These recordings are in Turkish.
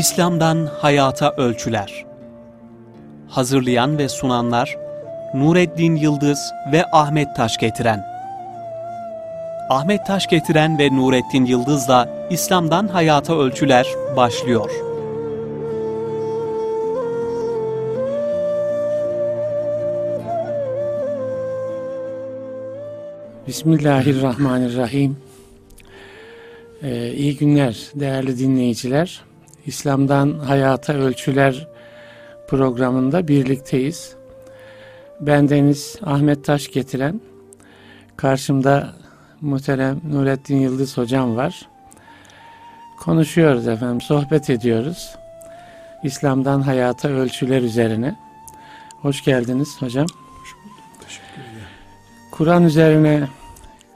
İslam'dan Hayata Ölçüler Hazırlayan ve sunanlar Nureddin Yıldız ve Ahmet Taş getiren. Ahmet Taş getiren ve Nurettin Yıldız'la İslam'dan Hayata Ölçüler başlıyor. Bismillahirrahmanirrahim. Ee, iyi günler değerli dinleyiciler. İslam'dan Hayata Ölçüler programında birlikteyiz. Bendeniz Ahmet Taş getiren, karşımda muhterem Nurettin Yıldız hocam var. Konuşuyoruz efendim, sohbet ediyoruz. İslam'dan Hayata Ölçüler üzerine. Hoş geldiniz hocam. Kur'an üzerine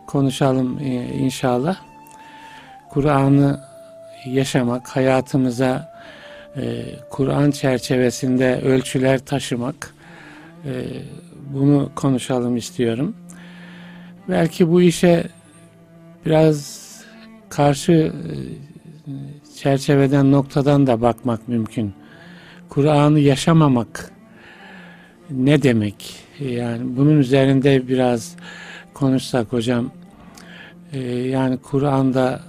konuşalım e, inşallah. Kur'an'ı yaşamak, hayatımıza e, Kur'an çerçevesinde ölçüler taşımak, e, bunu konuşalım istiyorum. Belki bu işe biraz karşı e, çerçeveden, noktadan da bakmak mümkün. Kur'an'ı yaşamamak ne demek? Yani bunun üzerinde biraz konuşsak hocam. Ee, yani Kur'an'da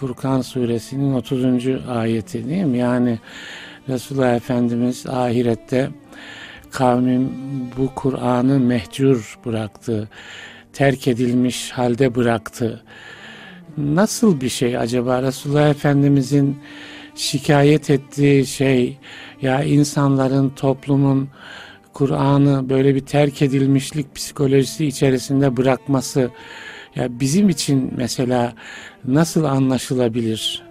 Furkan suresinin 30. ayeti değil mi? Yani Resulullah Efendimiz ahirette kavmim bu Kur'an'ı mehcur bıraktı. Terk edilmiş halde bıraktı. Nasıl bir şey acaba Resulullah Efendimizin şikayet ettiği şey ya insanların toplumun Kur'an'ı böyle bir terk edilmişlik psikolojisi içerisinde bırakması ya bizim için mesela nasıl anlaşılabilir?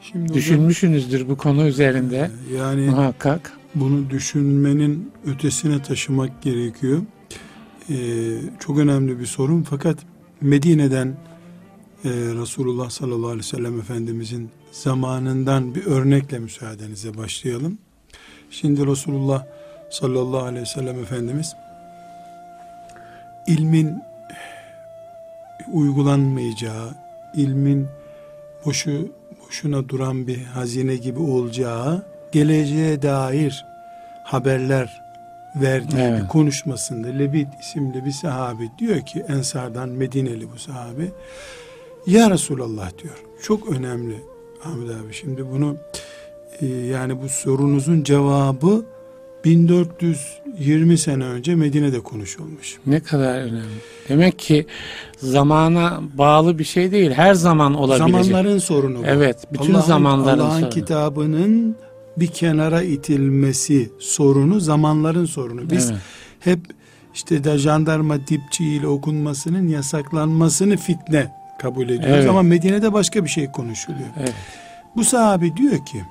Şimdi Düşünmüşsünüzdür bu konu üzerinde. Yani muhakkak. Bunu düşünmenin ötesine taşımak gerekiyor. Ee, çok önemli bir sorun fakat Medine'den e, Resulullah sallallahu aleyhi ve sellem Efendimizin zamanından bir örnekle müsaadenize başlayalım. Şimdi Resulullah sallallahu aleyhi ve sellem Efendimiz ilmin uygulanmayacağı, ilmin boşu boşuna duran bir hazine gibi olacağı, geleceğe dair haberler verdiği evet. bir konuşmasında Lebit isimli bir sahabi diyor ki Ensardan Medineli bu sahabi Ya Resulallah diyor. Çok önemli Ahmet abi. Şimdi bunu e, yani bu sorunuzun cevabı 1420 sene önce Medine'de konuşulmuş. Ne kadar önemli. Demek ki zamana bağlı bir şey değil. Her zaman olabilecek. Zamanların sorunu bu. Evet. Bütün Allah zamanların Allah'ın sorunu. kitabının bir kenara itilmesi sorunu zamanların sorunu. Biz evet. hep işte de jandarma dipçiyle okunmasının yasaklanmasını fitne kabul ediyoruz. Evet. Ama Medine'de başka bir şey konuşuluyor. Evet. Bu sahabi diyor ki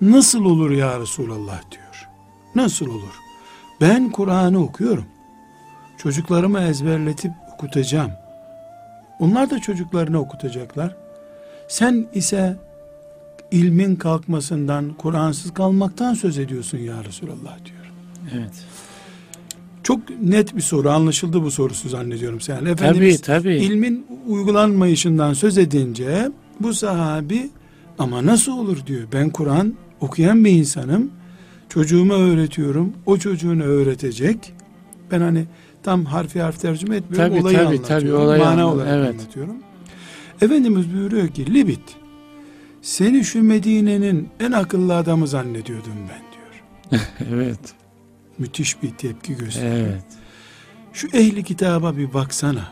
nasıl olur ya Resulallah diyor. Nasıl olur? Ben Kur'an'ı okuyorum. Çocuklarımı ezberletip okutacağım. Onlar da çocuklarını okutacaklar. Sen ise ilmin kalkmasından, Kur'ansız kalmaktan söz ediyorsun ya Resulallah diyor. Evet. Çok net bir soru, anlaşıldı bu sorusu zannediyorum sen. Efendimiz tabii, tabii. ilmin uygulanmayışından söz edince bu sahabi ama nasıl olur diyor. Ben Kur'an okuyan bir insanım. Çocuğuma öğretiyorum. O çocuğunu öğretecek. Ben hani tam harfi harf tercüme etmiyorum. Tabii, olayı tabii, anlatıyorum. Tabii, olayı mana anladım. olarak evet. anlatıyorum. Efendimiz buyuruyor ki Libit seni şu Medine'nin en akıllı adamı zannediyordum ben diyor. evet. Müthiş bir tepki gösteriyor. Evet. Şu ehli kitaba bir baksana.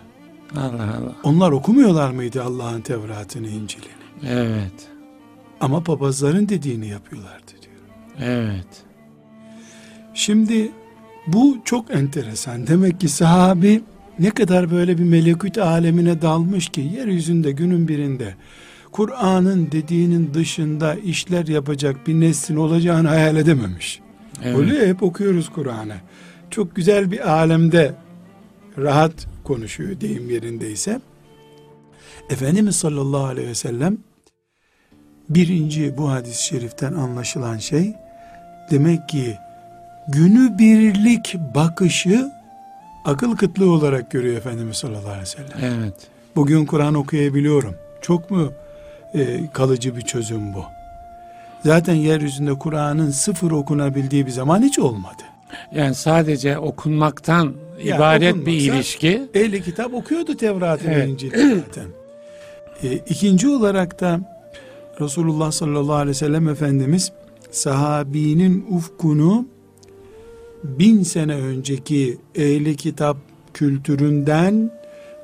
Allah Allah. Onlar okumuyorlar mıydı Allah'ın Tevrat'ını, İncil'ini? Evet. Ama papazların dediğini yapıyorlardı diyor. Evet. Şimdi bu çok enteresan. Demek ki sahabi ne kadar böyle bir melekut alemine dalmış ki yeryüzünde günün birinde Kur'an'ın dediğinin dışında işler yapacak bir neslin olacağını hayal edememiş. Evet. Öyle hep okuyoruz Kur'an'ı. Çok güzel bir alemde rahat konuşuyor deyim yerindeyse. Efendimiz sallallahu aleyhi ve sellem birinci bu hadis-i şeriften anlaşılan şey demek ki günü birlik bakışı akıl kıtlığı olarak görüyor Efendimiz sallallahu aleyhi ve sellem. Evet. Bugün Kur'an okuyabiliyorum. Çok mu e, kalıcı bir çözüm bu? Zaten yeryüzünde Kur'an'ın sıfır okunabildiği bir zaman hiç olmadı. Yani sadece okunmaktan Ya ibaret bir ilişki. Ehli kitap okuyordu Tevrat'ı ve Evet. İncil'i zaten. E, ikinci olarak da Resulullah sallallahu aleyhi ve sellem Efendimiz sahabinin ufkunu bin sene önceki ehli kitap kültüründen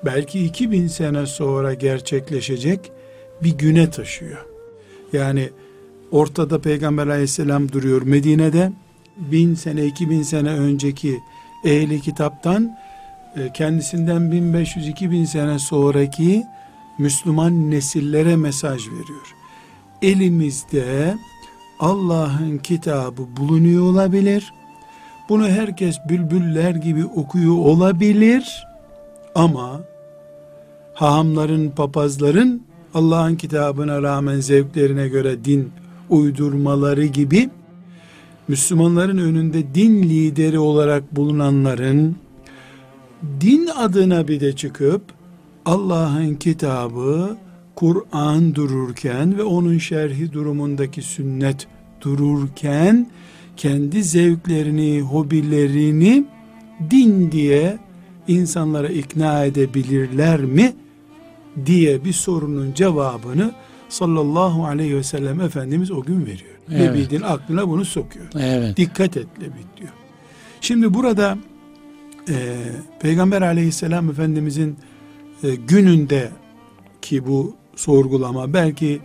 belki iki bin sene sonra gerçekleşecek bir güne taşıyor. Yani ortada Peygamber aleyhisselam duruyor Medine'de bin sene iki bin sene önceki ehli kitaptan e, kendisinden 1500-2000 sene sonraki Müslüman nesillere mesaj veriyor. Elimizde Allah'ın kitabı bulunuyor olabilir. Bunu herkes bülbüller gibi okuyor olabilir. Ama hahamların, papazların Allah'ın kitabına rağmen zevklerine göre din uydurmaları gibi Müslümanların önünde din lideri olarak bulunanların din adına bir de çıkıp Allah'ın kitabı Kur'an dururken ve onun şerhi durumundaki sünnet dururken kendi zevklerini, hobilerini din diye insanlara ikna edebilirler mi diye bir sorunun cevabını sallallahu aleyhi ve sellem Efendimiz o gün veriyor. Evet. Nebidin aklına bunu sokuyor. Evet. Dikkat et Lebit diyor. Şimdi burada e, Peygamber aleyhisselam Efendimizin e, gününde ki bu sorgulama belki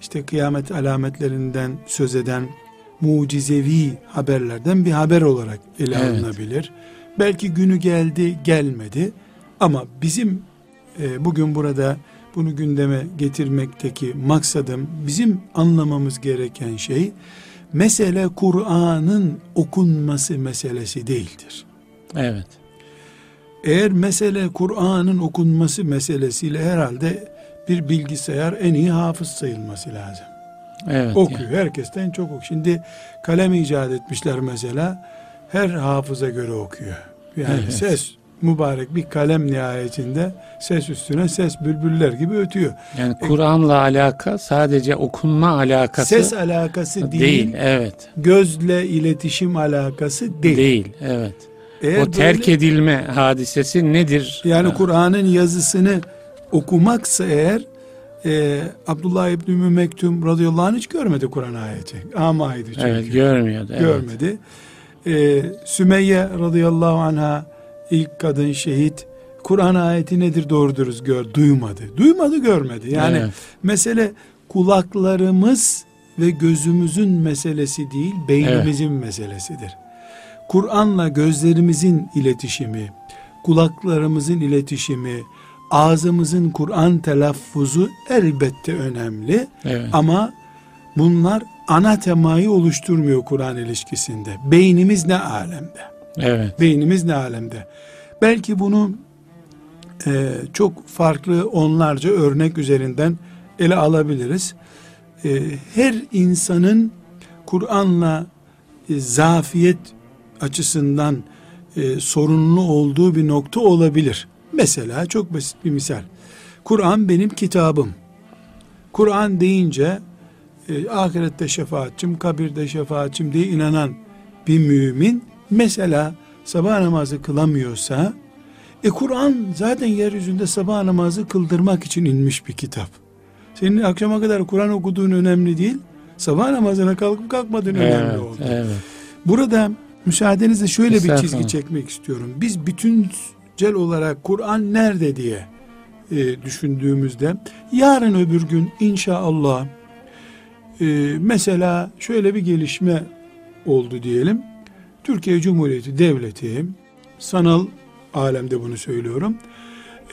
işte kıyamet alametlerinden söz eden mucizevi haberlerden bir haber olarak ele Evet. alınabilir. Belki günü geldi gelmedi ama bizim e, bugün burada bunu gündeme getirmekteki maksadım bizim anlamamız gereken şey mesele Kur'an'ın okunması meselesi değildir. Evet. Eğer mesele Kur'an'ın okunması meselesiyle herhalde bir bilgisayar en iyi hafız sayılması lazım. Evet. Okuyor. Herkesten çok okuyor. Şimdi kalem icat etmişler mesela. Her hafıza göre okuyor. Yani Evet. ses mübarek bir kalem nihayetinde ses üstüne ses bülbüller gibi ötüyor. Yani Kur'an'la alaka sadece okunma alakası Ses alakası değil, değil. Evet. gözle iletişim alakası değil. Değil. Evet. Eğer o terk böyle- edilme hadisesi nedir? Yani Kur'an'ın yazısını okumaksa eğer e, Abdullah İbni Ümmü Mektum radıyallahu anh hiç görmedi Kur'an ayeti. Amaydı çünkü. Evet görmüyordu. Evet. görmedi. E, Sümeyye radıyallahu anha ilk kadın şehit Kur'an ayeti nedir doğru dürüst gör, duymadı. Duymadı görmedi. Yani Evet. mesele kulaklarımız ve gözümüzün meselesi değil, beynimizin meselesidir. Kur'an'la gözlerimizin iletişimi, kulaklarımızın iletişimi, ağzımızın Kur'an telaffuzu elbette önemli. Evet. Ama bunlar ana temayı oluşturmuyor Kur'an ilişkisinde. Beynimiz ne alemde? Evet. Beynimiz ne alemde? Belki bunu e, çok farklı onlarca örnek üzerinden ele alabiliriz. E, her insanın Kur'an'la e, zafiyet açısından e, sorunlu olduğu bir nokta olabilir. Mesela çok basit bir misal. Kur'an benim kitabım. Kur'an deyince e, ahirette şefaatçim, kabirde şefaatçim diye inanan bir mümin mesela sabah namazı kılamıyorsa e Kur'an zaten yeryüzünde sabah namazı kıldırmak için inmiş bir kitap. Senin akşama kadar Kur'an okuduğun önemli değil. Sabah namazına kalkıp kalkmadığın önemli Evet. oldu. Evet. Burada müsaadenizle şöyle bir Estağfurullah. çizgi çekmek istiyorum. Biz bütüncel olarak Kur'an nerede diye e, düşündüğümüzde yarın öbür gün inşallah e, mesela şöyle bir gelişme oldu diyelim. Türkiye Cumhuriyeti Devleti sanal alemde bunu söylüyorum.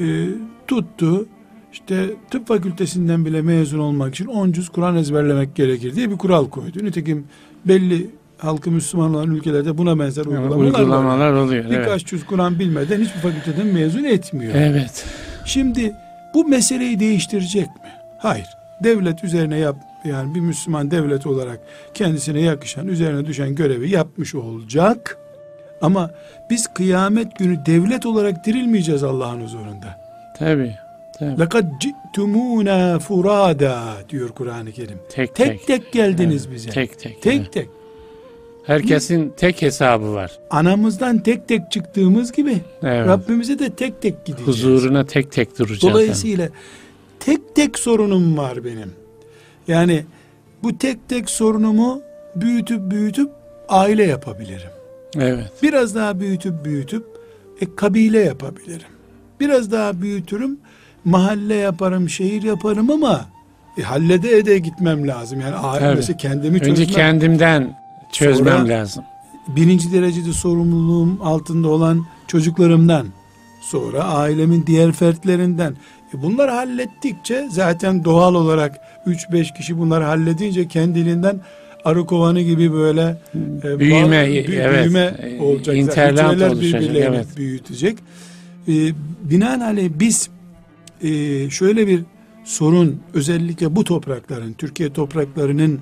E, tuttu işte tıp fakültesinden bile mezun olmak için 10 cüz Kur'an ezberlemek gerekir diye bir kural koydu. Nitekim belli halkı Müslüman olan ülkelerde buna benzer uygulamalar, var. uygulamalar oluyor. Evet. Birkaç cüz Kur'an bilmeden hiçbir fakülteden mezun etmiyor. Evet. Şimdi bu meseleyi değiştirecek mi? Hayır. Devlet üzerine yap yani bir Müslüman devlet olarak kendisine yakışan, üzerine düşen görevi yapmış olacak. Ama biz kıyamet günü devlet olarak dirilmeyeceğiz Allah'ın huzurunda. Tabii. Tabii. Lekad ci'tumuna furada diyor Kur'an-ı Kerim. Tek Tek tek. tek geldiniz Evet, bize. Tek tek. tek, evet. tek. Herkesin tek hesabı var. Anamızdan tek tek çıktığımız gibi Evet. Rabbimize de tek tek gideceğiz. Huzuruna tek tek duracağız. Dolayısıyla tek tek sorunum var benim. Yani bu tek tek sorunumu büyütüp büyütüp aile yapabilirim. Evet. Biraz daha büyütüp büyütüp e, kabile yapabilirim. Biraz daha büyütürüm, mahalle yaparım, şehir yaparım ama e, hallede ede gitmem lazım. Yani ailesi kendimi Önce çözmem. kendimden çözmem Sonra- lazım. birinci derecede sorumluluğum altında olan çocuklarımdan, sonra ailemin diğer fertlerinden. E bunları hallettikçe zaten doğal olarak 3-5 kişi bunları halledince kendiliğinden arı kovanı gibi böyle e, Büyüme, ba- bü- evet. büyüme E, olacak. interlant oluşacak, birbirlerini evet. büyütecek. E, binaenaleyh biz e, şöyle bir sorun özellikle bu toprakların, Türkiye topraklarının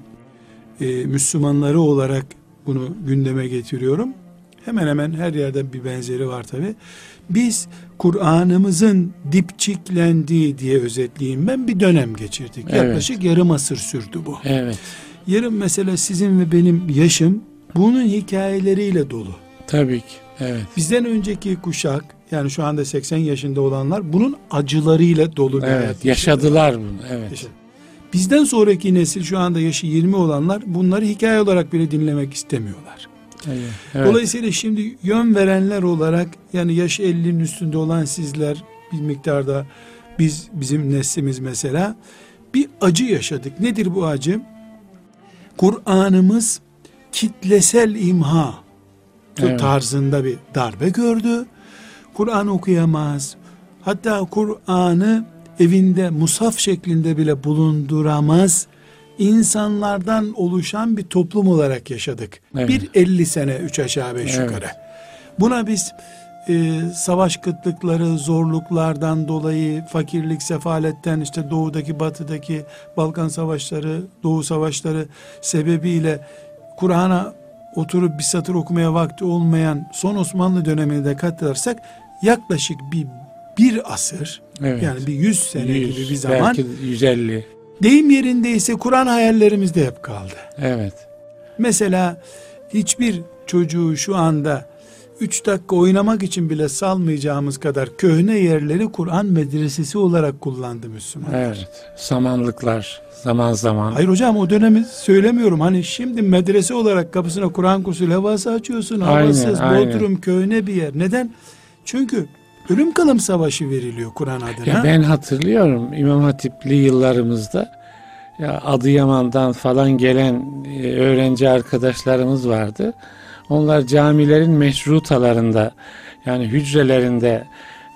e, Müslümanları olarak bunu gündeme getiriyorum. Hemen hemen her yerde bir benzeri var tabi. Biz Kur'an'ımızın dipçiklendiği diye özetleyeyim ben bir dönem geçirdik. Evet. Yaklaşık yarım asır sürdü bu. Evet. Yarım mesela sizin ve benim yaşım bunun hikayeleriyle dolu. Tabii ki. Evet. Bizden önceki kuşak yani şu anda 80 yaşında olanlar bunun acılarıyla dolu bir hayat Evet. yaşadı. Yaşadılar bunu. Evet. Yaşadı. Bizden sonraki nesil şu anda yaşı 20 olanlar bunları hikaye olarak bile dinlemek istemiyorlar. Evet. evet. Dolayısıyla şimdi yön verenler olarak yani yaş 50'nin üstünde olan sizler bir miktarda biz bizim neslimiz mesela bir acı yaşadık. Nedir bu acı? Kur'an'ımız kitlesel imha Evet. tarzında bir darbe gördü. Kur'an okuyamaz. Hatta Kur'an'ı evinde musaf şeklinde bile bulunduramaz insanlardan oluşan bir toplum olarak yaşadık. Evet. Bir 50 sene üç aşağı beş Evet. yukarı. Buna biz e, savaş kıtlıkları, zorluklardan dolayı, fakirlik, sefaletten işte doğudaki, batıdaki Balkan savaşları, Doğu savaşları sebebiyle Kur'an'a oturup bir satır okumaya vakti olmayan son Osmanlı dönemine de katlarsak yaklaşık bir bir asır Evet. yani bir yüz sene Yüz, gibi bir zaman Belki 150. deyim yerindeyse Kur'an hayallerimizde hep kaldı. Evet. Mesela hiçbir çocuğu şu anda 3 dakika oynamak için bile salmayacağımız kadar köhne yerleri Kur'an medresesi olarak kullandı Müslümanlar. Evet. Samanlıklar zaman zaman. Hayır hocam o dönemi söylemiyorum. Hani şimdi medrese olarak kapısına Kur'an kursu levhası açıyorsun. Havasız, aynen. Bodrum köhne bir yer. Neden? Çünkü ölüm kalım savaşı veriliyor Kur'an adına. Ya ben hatırlıyorum İmam Hatipli yıllarımızda ya Adıyaman'dan falan gelen e, öğrenci arkadaşlarımız vardı. Onlar camilerin meşrutalarında yani hücrelerinde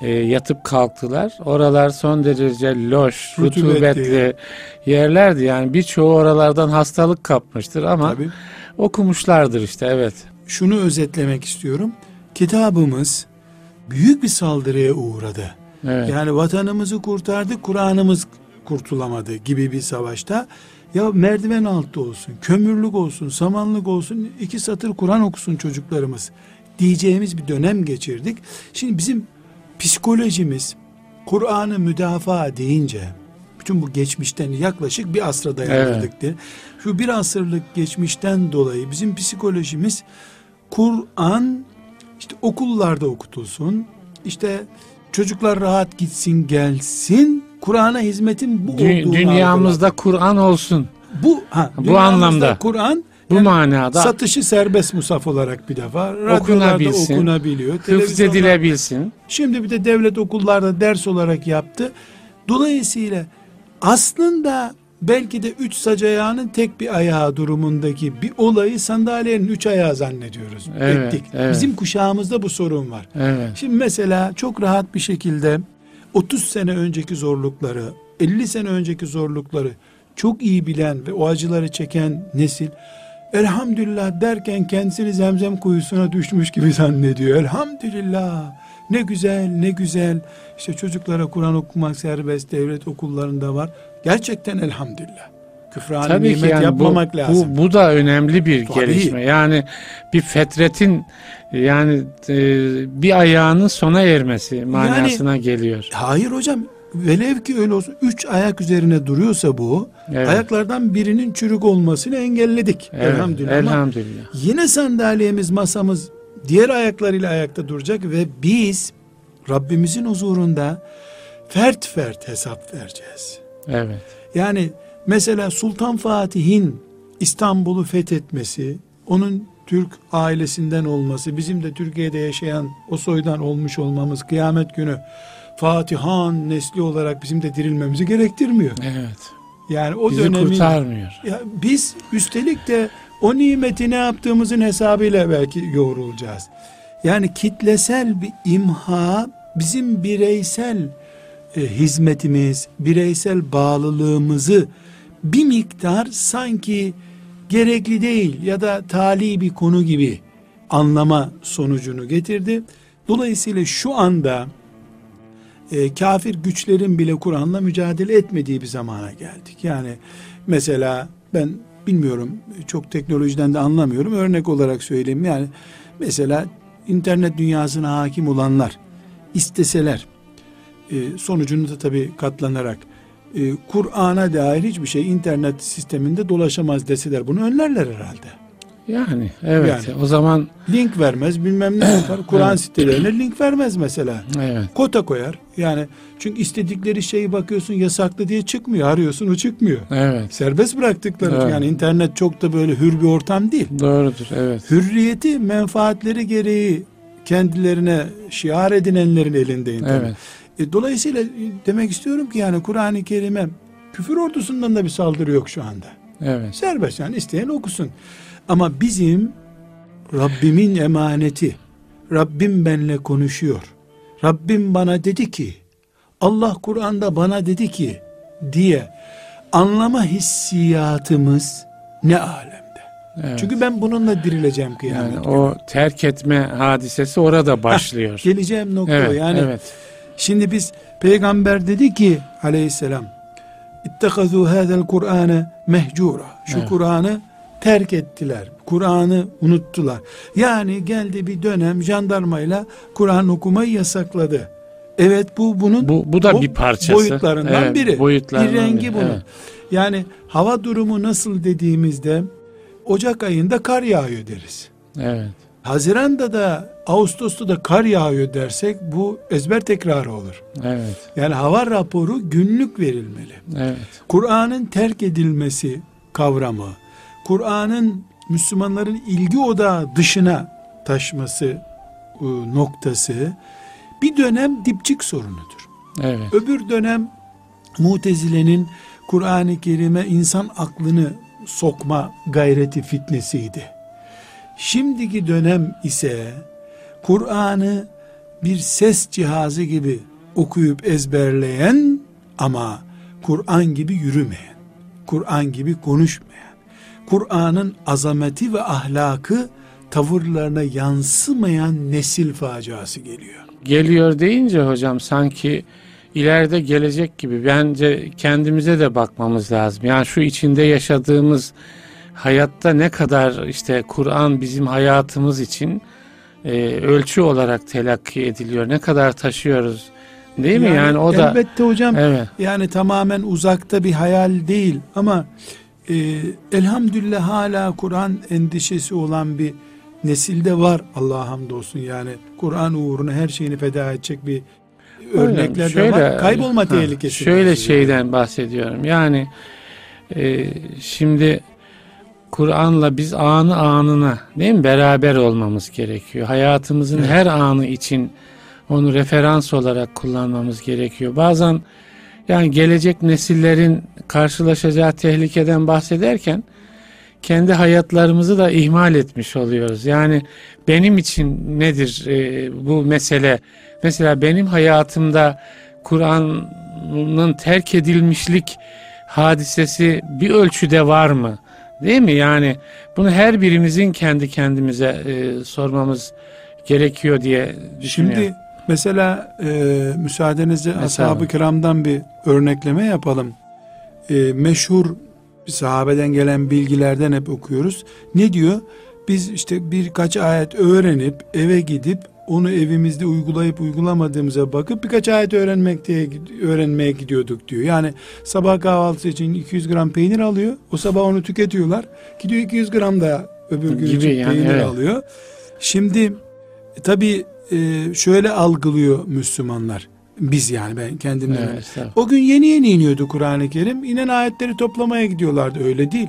e, yatıp kalktılar. Oralar son derece loş, Rutubetli. rutubetli yerlerdi. Yani birçoğu oralardan hastalık kapmıştır ama Tabii. okumuşlardır işte evet. şunu özetlemek istiyorum. Kitabımız büyük bir saldırıya uğradı. Evet. Yani vatanımızı kurtardık, Kur'an'ımız kurtulamadı gibi bir savaşta. Ya merdiven altı olsun, kömürlük olsun, samanlık olsun, iki satır Kur'an okusun çocuklarımız diyeceğimiz bir dönem geçirdik. Şimdi bizim psikolojimiz Kur'an'ı müdafaa deyince bütün bu geçmişten yaklaşık bir asra dayanırdık diye. Şu bir asırlık geçmişten dolayı bizim psikolojimiz Kur'an işte okullarda okutulsun. İşte çocuklar rahat gitsin gelsin. Kur'an'a hizmetin bu Dü- olduğunu dünyamızda Kur'an olsun. bu ha, Bu anlamda. Kur'an Bu yani manada satışı serbest musaf olarak bir defa radyolarda okunabiliyor. hıfz edilebilsin. Şimdi bir de devlet okullarda ders olarak yaptı. Dolayısıyla aslında belki de üç sac ayağının tek bir ayağı durumundaki bir olayı sandalyenin üç ayağı zannediyoruz. Evet, ettik. evet. Bizim kuşağımızda bu sorun var. Evet. Şimdi mesela çok rahat bir şekilde 30 sene önceki zorlukları, 50 sene önceki zorlukları çok iyi bilen ve o acıları çeken nesil elhamdülillah derken kendisini zemzem kuyusuna düşmüş gibi zannediyor. Elhamdülillah ne güzel ne güzel işte çocuklara Kur'an okumak serbest devlet okullarında var. Gerçekten elhamdülillah. Küfrani Tabii nimet yani bu, yapmamak lazım. bu bu da önemli bir Tabii. gelişme. Yani bir fetretin yani e, bir ayağının sona ermesi manasına geliyor. Hayır hocam velev ki öyle olsun üç ayak üzerine duruyorsa bu Evet. ayaklardan birinin çürük olmasını engelledik. Evet, Elhamdülillah. Ama Elhamdülillah. Yine sandalyemiz, masamız diğer ayaklarıyla ayakta duracak ve biz Rabbimizin huzurunda fert fert hesap vereceğiz. Evet. Yani mesela Sultan Fatih'in İstanbul'u fethetmesi, onun Türk ailesinden olması, bizim de Türkiye'de yaşayan o soydan olmuş olmamız kıyamet günü Fatihan nesli olarak bizim de dirilmemizi gerektirmiyor. Evet. Yani o Bizi dönemin kurtarmıyor. ya biz üstelik de o nimeti ne yaptığımızın hesabıyla belki yoğrulacağız. Yani kitlesel bir imha bizim bireysel e, hizmetimiz, bireysel bağlılığımızı bir miktar sanki gerekli değil ya da tali bir konu gibi anlama sonucunu getirdi. Dolayısıyla şu anda e, kafir güçlerin bile Kur'an'la mücadele etmediği bir zamana geldik. Yani mesela ben bilmiyorum çok teknolojiden de anlamıyorum. Örnek olarak söyleyeyim yani mesela internet dünyasına hakim olanlar isteseler e, sonucunu da tabii katlanarak e, Kur'an'a dair hiçbir şey internet sisteminde dolaşamaz deseler bunu önlerler herhalde. Yani evet. Yani. O zaman Link vermez bilmem ne yapar. Kur'an sitelerine link vermez mesela. evet. Kota koyar. Yani çünkü istedikleri şeyi bakıyorsun yasaklı diye çıkmıyor. Arıyorsun o çıkmıyor. Evet. Serbest bıraktıkları Evet. yani internet çok da böyle hür bir ortam değil. Doğrudur. Evet. Hürriyeti menfaatleri gereği kendilerine şiar edinenlerin elinde internet. Evet. E, dolayısıyla demek istiyorum ki yani Kur'an-ı Kerim'e küfür ordusundan da bir saldırı yok şu anda. Evet. Serbest yani isteyen okusun. Ama bizim Rabbimin emaneti, Rabbim benle konuşuyor. Rabbim bana dedi ki, Allah Kur'an'da bana dedi ki diye anlama hissiyatımız ne alemde. evet. Çünkü ben bununla dirileceğim kıyamet. yani o terk etme hadisesi orada başlıyor. Geleceğim nokta evet. yani evet. Şimdi biz peygamber dedi ki aleyhisselam İttehazu hadel Kur'ane mehcura. Şu Evet. Kur'an'ı terk ettiler. Kur'an'ı unuttular. Yani geldi bir dönem jandarmayla Kur'an okumayı yasakladı. Evet bu bunun Bu bu da bo- bir parçası. boyutlarından Evet, biri. Boyutlarından bir rengi biri. bunun. Evet. Yani hava durumu nasıl dediğimizde Ocak ayında kar yağıyor deriz. Evet. Haziranda da Ağustos'ta da kar yağıyor dersek bu ezber tekrarı olur. Evet. Yani hava raporu günlük verilmeli. Evet. Kur'an'ın terk edilmesi kavramı, Kur'an'ın Müslümanların ilgi odağı dışına taşması e, noktası bir dönem dipçik sorunudur. Evet. Öbür dönem Mutezile'nin Kur'an-ı Kerim'e insan aklını sokma gayreti fitnesiydi. Şimdiki dönem ise Kur'an'ı bir ses cihazı gibi okuyup ezberleyen ama Kur'an gibi yürümeyen, Kur'an gibi konuşmayan, Kur'an'ın azameti ve ahlakı tavırlarına yansımayan nesil faciası geliyor. Geliyor deyince hocam sanki ileride gelecek gibi bence kendimize de bakmamız lazım. Yani şu içinde yaşadığımız hayatta ne kadar işte Kur'an bizim hayatımız için e, ölçü olarak telakki ediliyor. Ne kadar taşıyoruz. Değil mi? Yani o da elbette hocam evet. yani tamamen uzakta bir hayal değil ama e, elhamdülillah hala Kur'an endişesi olan bir nesilde var Allah'a hamdolsun yani Kur'an uğruna her şeyini feda edecek bir örnekler de var. Kaybolma ha, tehlikesi. Şöyle şeyden bahsediyorum. Yani e, şimdi Kur'an'la biz anı anına değil mi beraber olmamız gerekiyor. Hayatımızın Evet. her anı için onu referans olarak kullanmamız gerekiyor. Bazen yani gelecek nesillerin karşılaşacağı tehlikeden bahsederken kendi hayatlarımızı da ihmal etmiş oluyoruz. Yani benim için nedir e, bu mesele? Mesela benim hayatımda Kur'an'ın terk edilmişlik hadisesi bir ölçüde var mı? Değil mi? Yani bunu her birimizin kendi kendimize e, sormamız gerekiyor diye düşünüyorum. Şimdi mesela e, müsaadenizle ashab-ı kiramdan bir örnekleme yapalım. E, meşhur sahabeden gelen bilgilerden hep okuyoruz. Ne diyor? Biz işte birkaç ayet öğrenip eve gidip onu evimizde uygulayıp uygulamadığımıza bakıp birkaç ayet öğrenmek diye öğrenmeye gidiyorduk diyor. Yani sabah kahvaltısı için 200 gram peynir alıyor. O sabah onu tüketiyorlar. Gidiyor 200 gram da öbür gün Gibi için yani, peynir evet. alıyor. Şimdi e, tabii e, şöyle algılıyor Müslümanlar. Biz yani ben kendimden. Evet. O gün yeni yeni iniyordu Kur'an-ı Kerim. İnen ayetleri toplamaya gidiyorlardı. Öyle değil.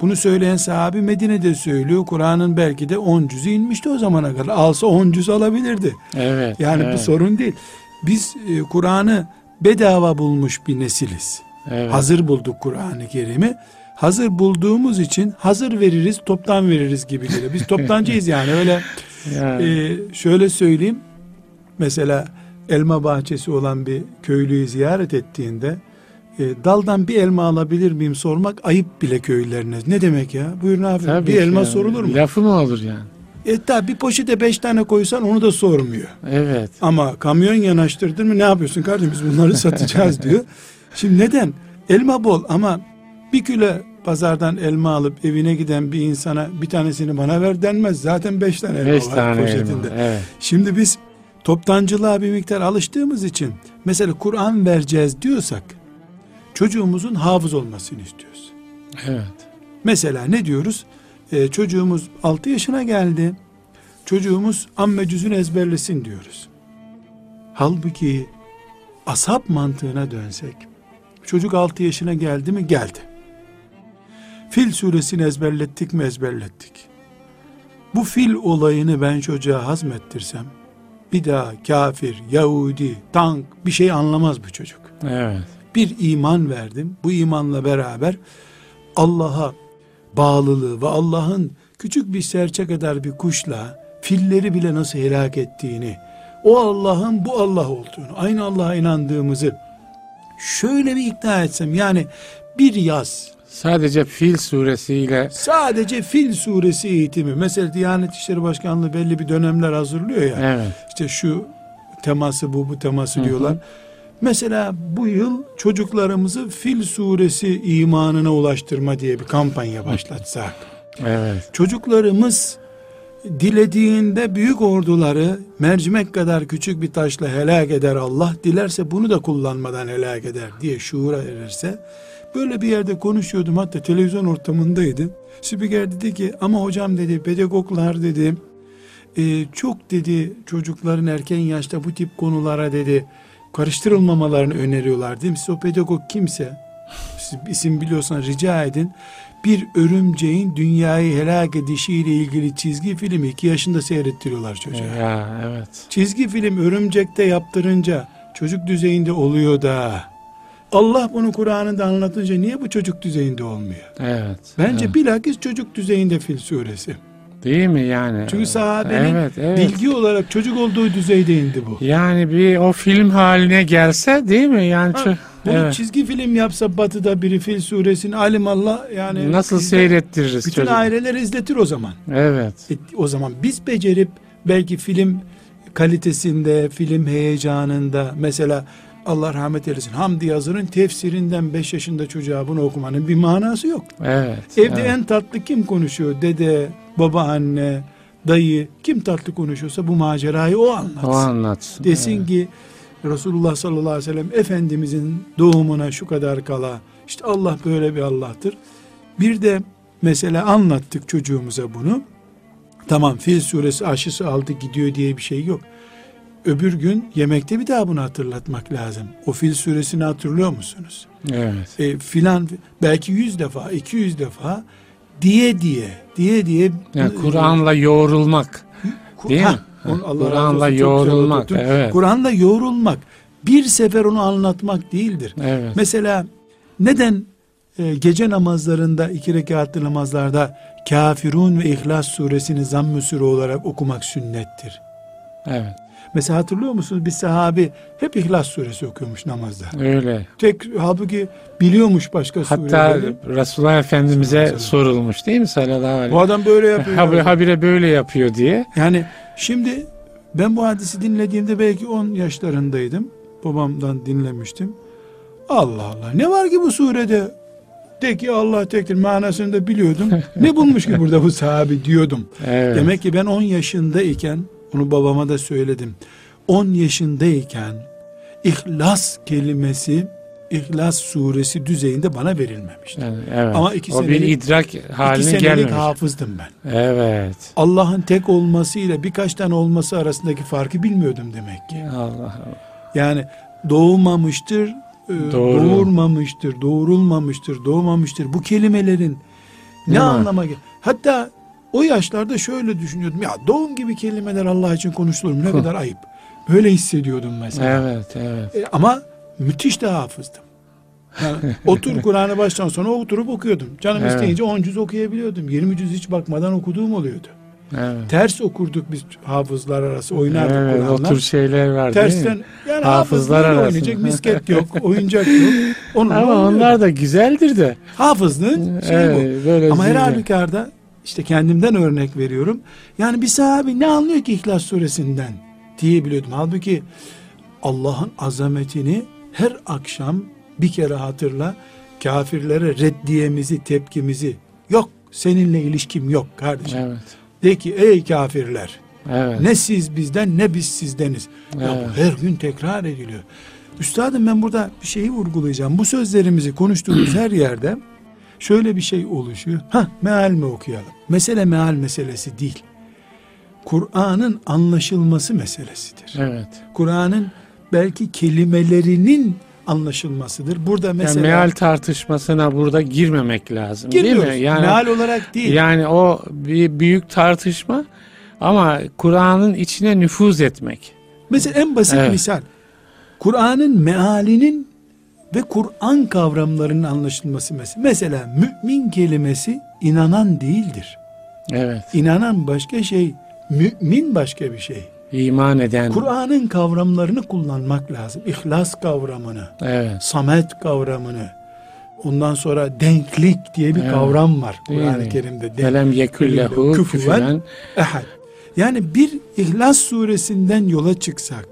Bunu söyleyen sahabi Medine'de söylüyor. Kur'an'ın belki de 10 cüzü inmişti o zamana kadar. Alsa 10 cüz alabilirdi. Evet. Yani evet, bu sorun değil. Biz e, Kur'an'ı bedava bulmuş bir nesiliz. evet. Hazır bulduk Kur'an-ı Kerim'i. Hazır bulduğumuz için hazır veririz, toptan veririz gibi geliyor. Biz toptancıyız yani öyle Yani, ee, şöyle söyleyeyim. Mesela elma bahçesi olan bir köylüyü ziyaret ettiğinde e, daldan bir elma alabilir miyim sormak ayıp bile köylülerine. Ne demek ya? Buyurun abi. tabii bir elma yani. sorulur mu? Lafı mı olur yani? E tabi bir poşete beş tane koysan onu da sormuyor. Evet. Ama kamyon yanaştırdın mı ne yapıyorsun kardeşim biz bunları satacağız diyor. Şimdi neden? Elma bol ama bir kilo pazardan elma alıp evine giden bir insana bir tanesini bana ver denmez. Zaten beş tane elma Beş var tane poşetinde. elma. Evet. Şimdi biz toptancılığa bir miktar alıştığımız için mesela Kur'an vereceğiz diyorsak çocuğumuzun hafız olmasını istiyoruz. Evet. Mesela ne diyoruz? Ee, çocuğumuz 6 yaşına geldi. Çocuğumuz amme cüzünü ezberlesin diyoruz. Halbuki asap mantığına dönsek çocuk 6 yaşına geldi mi? Geldi. Fil suresini ezberlettik mi? Ezberlettik. Bu fil olayını ben çocuğa hazmettirsem bir daha kafir, Yahudi, tank bir şey anlamaz bu çocuk. Evet. Bir iman verdim. Bu imanla beraber Allah'a bağlılığı ve Allah'ın küçük bir serçe kadar bir kuşla filleri bile nasıl helak ettiğini, o Allah'ın bu Allah olduğunu, aynı Allah'a inandığımızı şöyle bir ikna etsem yani bir yaz Sadece Fil suresiyle sadece Fil suresi eğitimi mesela Diyanet İşleri Başkanlığı belli bir dönemler hazırlıyor ya evet. işte şu teması bu bu teması diyorlar. Mesela bu yıl çocuklarımızı Fil suresi imanına ulaştırma diye bir kampanya başlatsak. Evet. Çocuklarımız dilediğinde büyük orduları mercimek kadar küçük bir taşla helak eder Allah dilerse bunu da kullanmadan helak eder diye şuura erirse böyle bir yerde konuşuyordum hatta televizyon ortamındaydı. Spiker dedi ki ama hocam dedi pedagoglar dedi e, çok dedi çocukların erken yaşta bu tip konulara dedi karıştırılmamalarını öneriyorlar değil mi? Siz o pedagog kimse siz isim biliyorsan rica edin. Bir örümceğin dünyayı helak edişiyle ilgili çizgi filmi iki yaşında seyrettiriyorlar çocuğa. Ya evet. Çizgi film örümcekte yaptırınca çocuk düzeyinde oluyor da Allah bunu Kur'an'ında anlatınca niye bu çocuk düzeyinde olmuyor? Evet. Bence evet. bilakis çocuk düzeyinde Fil suresi. Değil mi yani? Çünkü sahabenin evet, evet. bilgi olarak çocuk olduğu düzeyde indi bu. Yani bir o film haline gelse değil mi? Yani Ha, Bunu evet. çizgi film yapsa batıda biri Fil suresini alimallah yani nasıl izle- seyrettiririz Bütün çocuk? aileler izletir o zaman. Evet. E, o zaman biz becerip belki film kalitesinde, film heyecanında mesela Allah rahmet eylesin Hamdi Yazır'ın tefsirinden 5 yaşında çocuğa bunu okumanın bir manası yok. Evet. Evde evet. en tatlı kim konuşuyor? Dede, babaanne, dayı kim tatlı konuşuyorsa bu macerayı o anlatsın. o anlatsın. Desin Evet. ki Resulullah sallallahu aleyhi ve sellem Efendimizin doğumuna şu kadar kala işte Allah böyle bir Allah'tır. Bir de mesela anlattık çocuğumuza bunu. Tamam Fil suresi aşısı aldı gidiyor diye bir şey yok. Öbür gün yemekte bir daha bunu hatırlatmak lazım. O Fil suresini hatırlıyor musunuz? Evet. E, filan belki yüz defa, iki yüz defa diye diye, diye diye. Yani Kur'an'la yoğrulmak. Kur- Değil mi? Ha, razı Kur'an'la yoğrulmak, evet. Kur'an'la yoğrulmak. Bir sefer onu anlatmak değildir. Evet. Mesela neden e, gece namazlarında iki rekatlı namazlarda Kafirun ve İhlas suresini zamm-ı sure olarak okumak sünnettir. Evet. Mesela hatırlıyor musunuz bir sahabi hep İhlas suresi okuyormuş namazda. Öyle. Tek halbuki biliyormuş başka Hatta sureleri. Resulullah Efendimiz'e Sallallahu sorulmuş değil mi sallallahu aleyhi Bu adam böyle yapıyor. Habi- Habire böyle yapıyor diye. Yani şimdi ben bu hadisi dinlediğimde belki 10 yaşlarındaydım. Babamdan dinlemiştim. Allah Allah ne var ki bu surede? De ki Allah tektir manasını da biliyordum. ne bulmuş ki burada bu sahabi diyordum. Evet. Demek ki ben 10 yaşındayken Bunu babama da söyledim. 10 yaşındayken İhlas kelimesi İhlas suresi düzeyinde bana verilmemişti. Yani, evet. Ama iki o bir senelik- idrak İki haline senelik gelmemiş. hafızdım ben. Evet. Allah'ın tek olmasıyla birkaç tane olması arasındaki farkı bilmiyordum demek ki. Allah Allah. Yani doğmamıştır, e, Doğru. doğurmamıştır, doğurulmamıştır, doğmamıştır. Bu kelimelerin ne mi? anlama? Hatta o yaşlarda şöyle düşünüyordum. Ya doğum gibi kelimeler Allah için konuşulur mu? Ne kadar ayıp. Böyle hissediyordum mesela. Evet, evet. E, ama müthiş de hafızdım. Yani otur Kur'an'ı baştan sona oturup okuyordum. Canım Evet. isteyince 10 cüz okuyabiliyordum. 20 cüz hiç bakmadan okuduğum oluyordu. Evet. Ters okurduk biz hafızlar arası oynardık Evet, o Kur'an'la. tür şeyler var değil mi? Tersten yani Hafızlar arasında. oynayacak misket yok, oyuncak yok. Onunla Ama onlar da güzeldir de. hafızlığın şeyi bu. Evet, Ama her halükarda işte kendimden örnek veriyorum. Yani bir sahabi ne anlıyor ki İhlas suresinden diyebiliyordum. Halbuki Allah'ın azametini her akşam bir kere hatırla. Kafirlere reddiyemizi, tepkimizi yok seninle ilişkim yok kardeşim. Evet. De ki ey kafirler Evet. ne siz bizden ne biz sizdeniz. Ya Evet. bu her gün tekrar ediliyor. Üstadım ben burada bir şeyi vurgulayacağım. Bu sözlerimizi konuştuğumuz her yerde şöyle bir şey oluşuyor. Ha meal mi okuyalım? Mesele meal meselesi değil. Kur'an'ın anlaşılması meselesidir. Evet. Kur'an'ın belki kelimelerinin anlaşılmasıdır. Burada Yani mesela meal tartışmasına burada girmemek lazım girmiyoruz. değil mi? Yani meal olarak değil. yani o bir büyük tartışma ama Kur'an'ın içine nüfuz etmek. Mesela en basit Evet. misal. Kur'an'ın mealinin ve Kur'an kavramlarının anlaşılması mesela. Mesela mümin kelimesi inanan değildir. Evet. İnanan başka şey, mümin başka bir şey. İman eden. Kur'an'ın kavramlarını kullanmak lazım. İhlas kavramını, Evet. samet kavramını. Ondan sonra denklik diye bir Evet. kavram var Kur'an-ı? Kerim'de. Velem yekullehu Küfüven küfüven. ehad. Yani bir İhlas suresinden yola çıksak,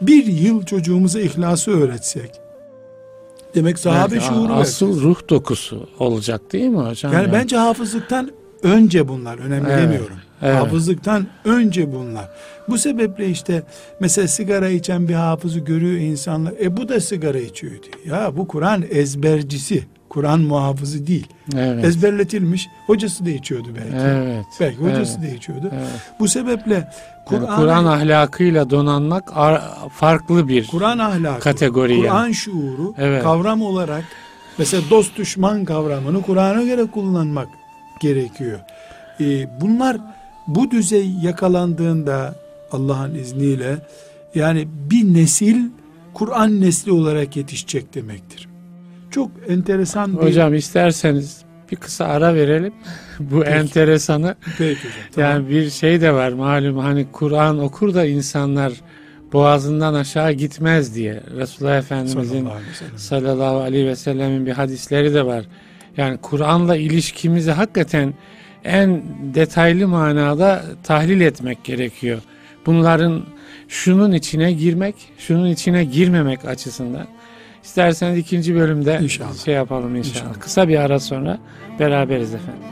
bir yıl çocuğumuza İhlas'ı öğretsek, demek sahabe Belki şuuru Asıl ruh dokusu olacak değil mi hocam? Yani bence hafızlıktan önce bunlar, önemli Evet, demiyorum. evet. Hafızlıktan önce bunlar. Bu sebeple işte mesela sigara içen bir hafızı görüyor insanlar. E bu da sigara içiyor diyor. Ya bu Kur'an ezbercisi, Kur'an muhafızı değil. Evet. Ezberletilmiş, hocası da içiyordu belki. Evet. Belki hocası evet, da içiyordu. evet. Bu sebeple Yani Kur'an Kur'an ahlakıyla donanmak ar- farklı bir Kur'an ahlakı, kategori yani. Kur'an şuuru Evet. kavram olarak mesela dost düşman kavramını Kur'an'a göre kullanmak gerekiyor. Ee, bunlar bu düzey yakalandığında Allah'ın izniyle yani bir nesil Kur'an nesli olarak yetişecek demektir. Çok enteresan bir Hocam isterseniz bir kısa ara verelim. Bu Peki. enteresanı Peki hocam, tamam. yani bir şey de var malum hani Kur'an okur da insanlar boğazından aşağı gitmez diye Resulullah Efendimizin Sallallahu aleyhi ve sellemin bir hadisleri de var. Yani Kur'an'la ilişkimizi hakikaten en detaylı manada tahlil etmek gerekiyor. Bunların şunun içine girmek, şunun içine girmemek açısından. İsterseniz ikinci bölümde İnşallah. şey yapalım inşallah. İnşallah. Kısa bir ara sonra beraberiz efendim.